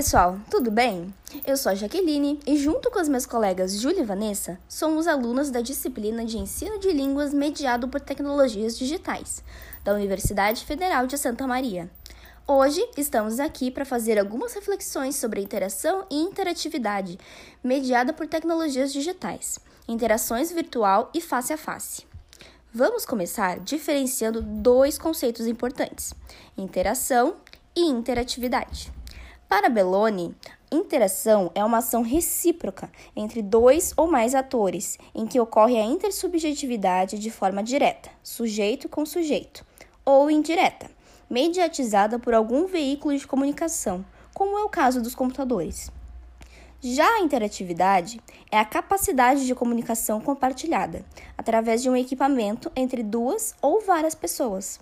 pessoal, tudo bem? Eu sou a Jaqueline e, junto com as minhas colegas Júlia e Vanessa, somos alunas da disciplina de Ensino de Línguas mediado por Tecnologias Digitais, da Universidade Federal de Santa Maria. Hoje estamos aqui para fazer algumas reflexões sobre interação e interatividade mediada por tecnologias digitais, interações virtual e face a face. Vamos começar diferenciando dois conceitos importantes: interação e interatividade. Para Belloni, interação é uma ação recíproca entre dois ou mais atores, em que ocorre a intersubjetividade de forma direta, sujeito com sujeito, ou indireta, mediatizada por algum veículo de comunicação, como é o caso dos computadores. Já a interatividade é a capacidade de comunicação compartilhada, através de um equipamento entre duas ou várias pessoas.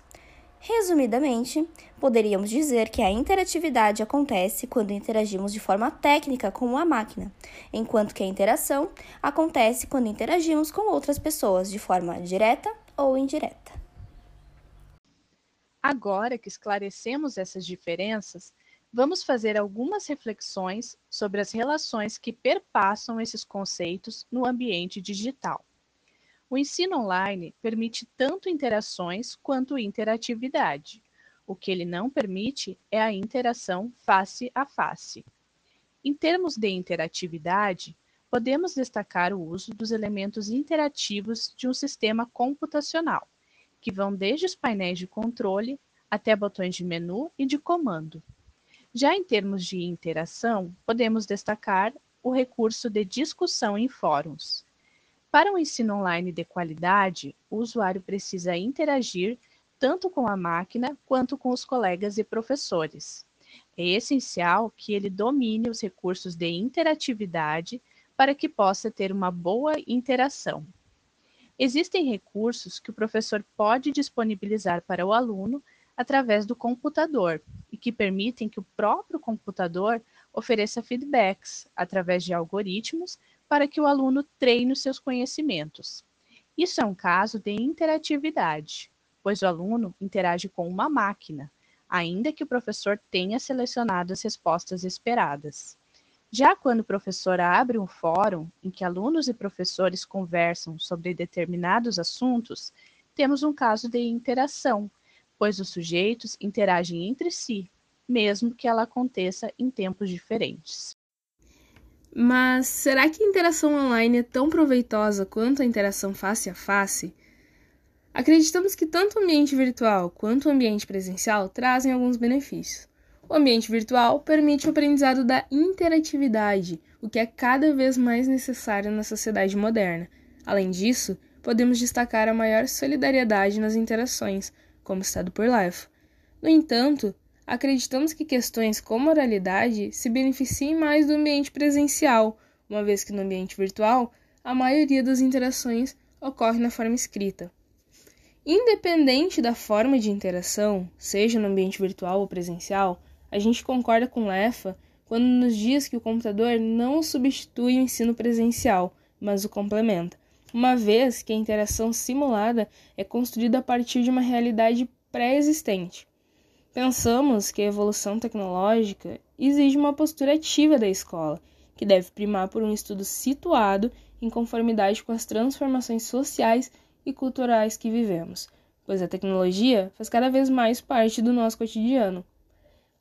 Resumidamente, poderíamos dizer que a interatividade acontece quando interagimos de forma técnica com uma máquina, enquanto que a interação acontece quando interagimos com outras pessoas de forma direta ou indireta. Agora que esclarecemos essas diferenças, vamos fazer algumas reflexões sobre as relações que perpassam esses conceitos no ambiente digital. O ensino online permite tanto interações quanto interatividade. O que ele não permite é a interação face a face. Em termos de interatividade, podemos destacar o uso dos elementos interativos de um sistema computacional, que vão desde os painéis de controle até botões de menu e de comando. Já em termos de interação, podemos destacar o recurso de discussão em fóruns. Para um ensino online de qualidade, o usuário precisa interagir tanto com a máquina quanto com os colegas e professores. É essencial que ele domine os recursos de interatividade para que possa ter uma boa interação. Existem recursos que o professor pode disponibilizar para o aluno através do computador e que permitem que o próprio computador ofereça feedbacks através de algoritmos para que o aluno treine os seus conhecimentos. Isso é um caso de interatividade, pois o aluno interage com uma máquina, ainda que o professor tenha selecionado as respostas esperadas. Já quando o professor abre um fórum em que alunos e professores conversam sobre determinados assuntos, temos um caso de interação, pois os sujeitos interagem entre si, mesmo que ela aconteça em tempos diferentes. Mas será que a interação online é tão proveitosa quanto a interação face a face? Acreditamos que tanto o ambiente virtual quanto o ambiente presencial trazem alguns benefícios. O ambiente virtual permite o aprendizado da interatividade, o que é cada vez mais necessário na sociedade moderna. Além disso, podemos destacar a maior solidariedade nas interações, como estado por life. No entanto, acreditamos que questões como oralidade se beneficiem mais do ambiente presencial, uma vez que no ambiente virtual a maioria das interações ocorre na forma escrita. Independente da forma de interação, seja no ambiente virtual ou presencial, a gente concorda com Lefa quando nos diz que o computador não substitui o ensino presencial, mas o complementa, uma vez que a interação simulada é construída a partir de uma realidade pré-existente. Pensamos que a evolução tecnológica exige uma postura ativa da escola, que deve primar por um estudo situado em conformidade com as transformações sociais e culturais que vivemos, pois a tecnologia faz cada vez mais parte do nosso cotidiano.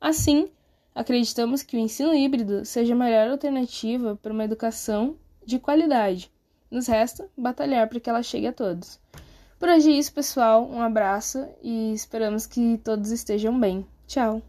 Assim, acreditamos que o ensino híbrido seja a melhor alternativa para uma educação de qualidade. Nos resta batalhar para que ela chegue a todos. Por hoje é isso, pessoal. Um abraço e esperamos que todos estejam bem. Tchau!